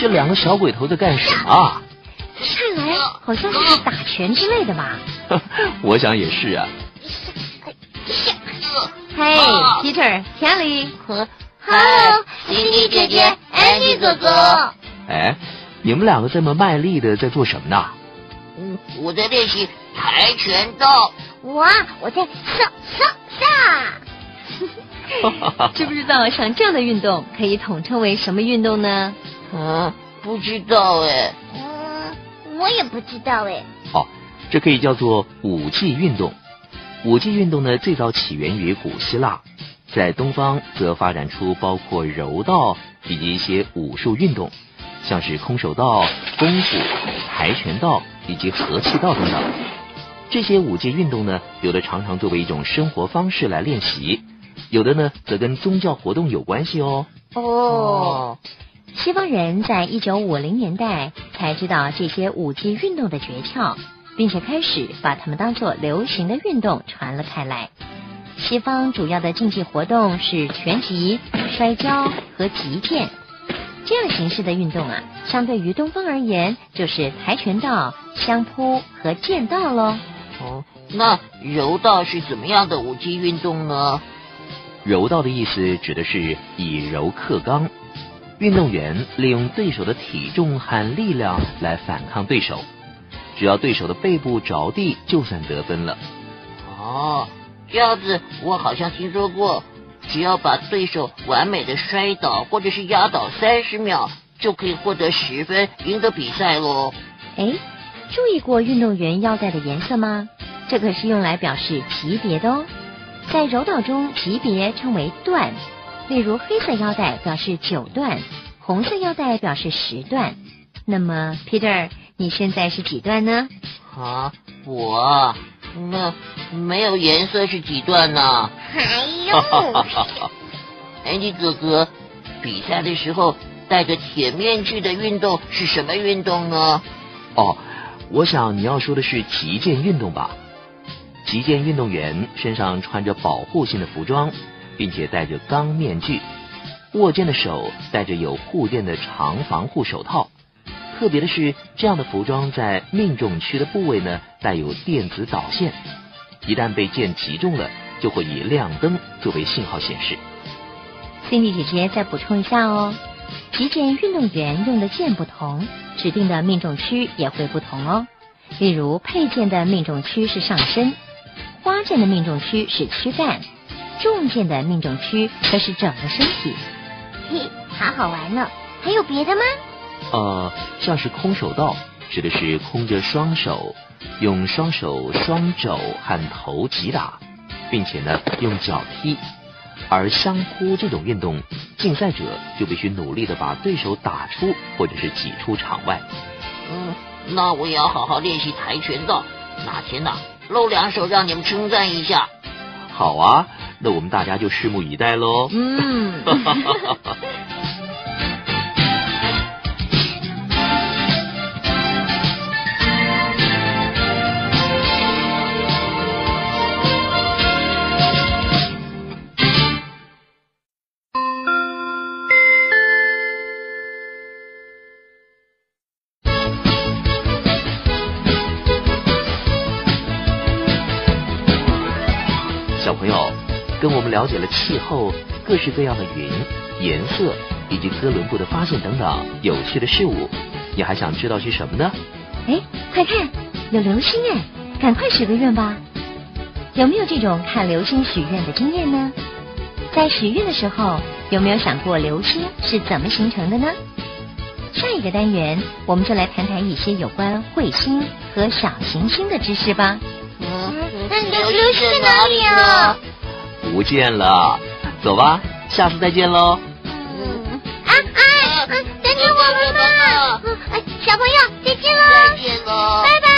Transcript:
这两个小鬼头在干什么啊？看来好像是打拳之类的吧？我想也是啊。嘿，Peter、Kelly 和 Hello，姐姐，Andy 哥哥。哎，你们两个这么卖力的在做什么呢？嗯，我在练习跆拳道。我我在上上上。知不知道像这样的运动可以统称为什么运动呢？嗯，不知道哎。嗯，我也不知道哎。哦，这可以叫做武技运动。武技运动呢，最早起源于古希腊，在东方则发展出包括柔道以及一些武术运动，像是空手道、功夫、跆拳道以及合气道等等。这些武技运动呢，有的常常作为一种生活方式来练习，有的呢则跟宗教活动有关系哦。哦，西方人在一九五零年代才知道这些武技运动的诀窍。并且开始把它们当做流行的运动传了开来。西方主要的竞技活动是拳击、摔跤和击剑，这样形式的运动啊，相对于东方而言，就是跆拳道、相扑和剑道喽。哦，那柔道是怎么样的武技运动呢？柔道的意思指的是以柔克刚，运动员利用对手的体重和力量来反抗对手。只要对手的背部着地，就算得分了。哦，这样子我好像听说过，只要把对手完美的摔倒或者是压倒三十秒，就可以获得十分，赢得比赛喽。哎，注意过运动员腰带的颜色吗？这可是用来表示级别的哦。在柔道中，级别称为段，例如黑色腰带表示九段，红色腰带表示十段。那么，Peter。你现在是几段呢？啊，我那没有颜色是几段呢？哎呦，安迪哥哥，比赛的时候戴着铁面具的运动是什么运动呢？哦，我想你要说的是击剑运动吧？击剑运动员身上穿着保护性的服装，并且戴着钢面具，握剑的手戴着有护垫的长防护手套。特别的是，这样的服装在命中区的部位呢，带有电子导线，一旦被剑击中了，就会以亮灯作为信号显示。Cindy 姐姐再补充一下哦，击剑运动员用的剑不同，指定的命中区也会不同哦。例如，佩剑的命中区是上身，花剑的命中区是躯干，重剑的命中区则是整个身体。嘿，好好玩呢，还有别的吗？呃，像是空手道，指的是空着双手，用双手双肘和头击打，并且呢用脚踢；而相扑这种运动，竞赛者就必须努力的把对手打出或者是挤出场外。嗯，那我也要好好练习跆拳道，哪天呐露两手让你们称赞一下。好啊，那我们大家就拭目以待喽。嗯。跟我们了解了气候、各式各样的云、颜色以及哥伦布的发现等等有趣的事物，你还想知道些什么呢？哎，快看，有流星哎，赶快许个愿吧！有没有这种看流星许愿的经验呢？在许愿的时候，有没有想过流星是怎么形成的呢？下一个单元，我们就来谈谈一些有关彗星和小行星的知识吧。嗯，那流星在哪里啊？不见了，走吧，下次再见喽。嗯，啊啊，等等我们吧。嗯，小朋友再见喽，再见喽，拜拜。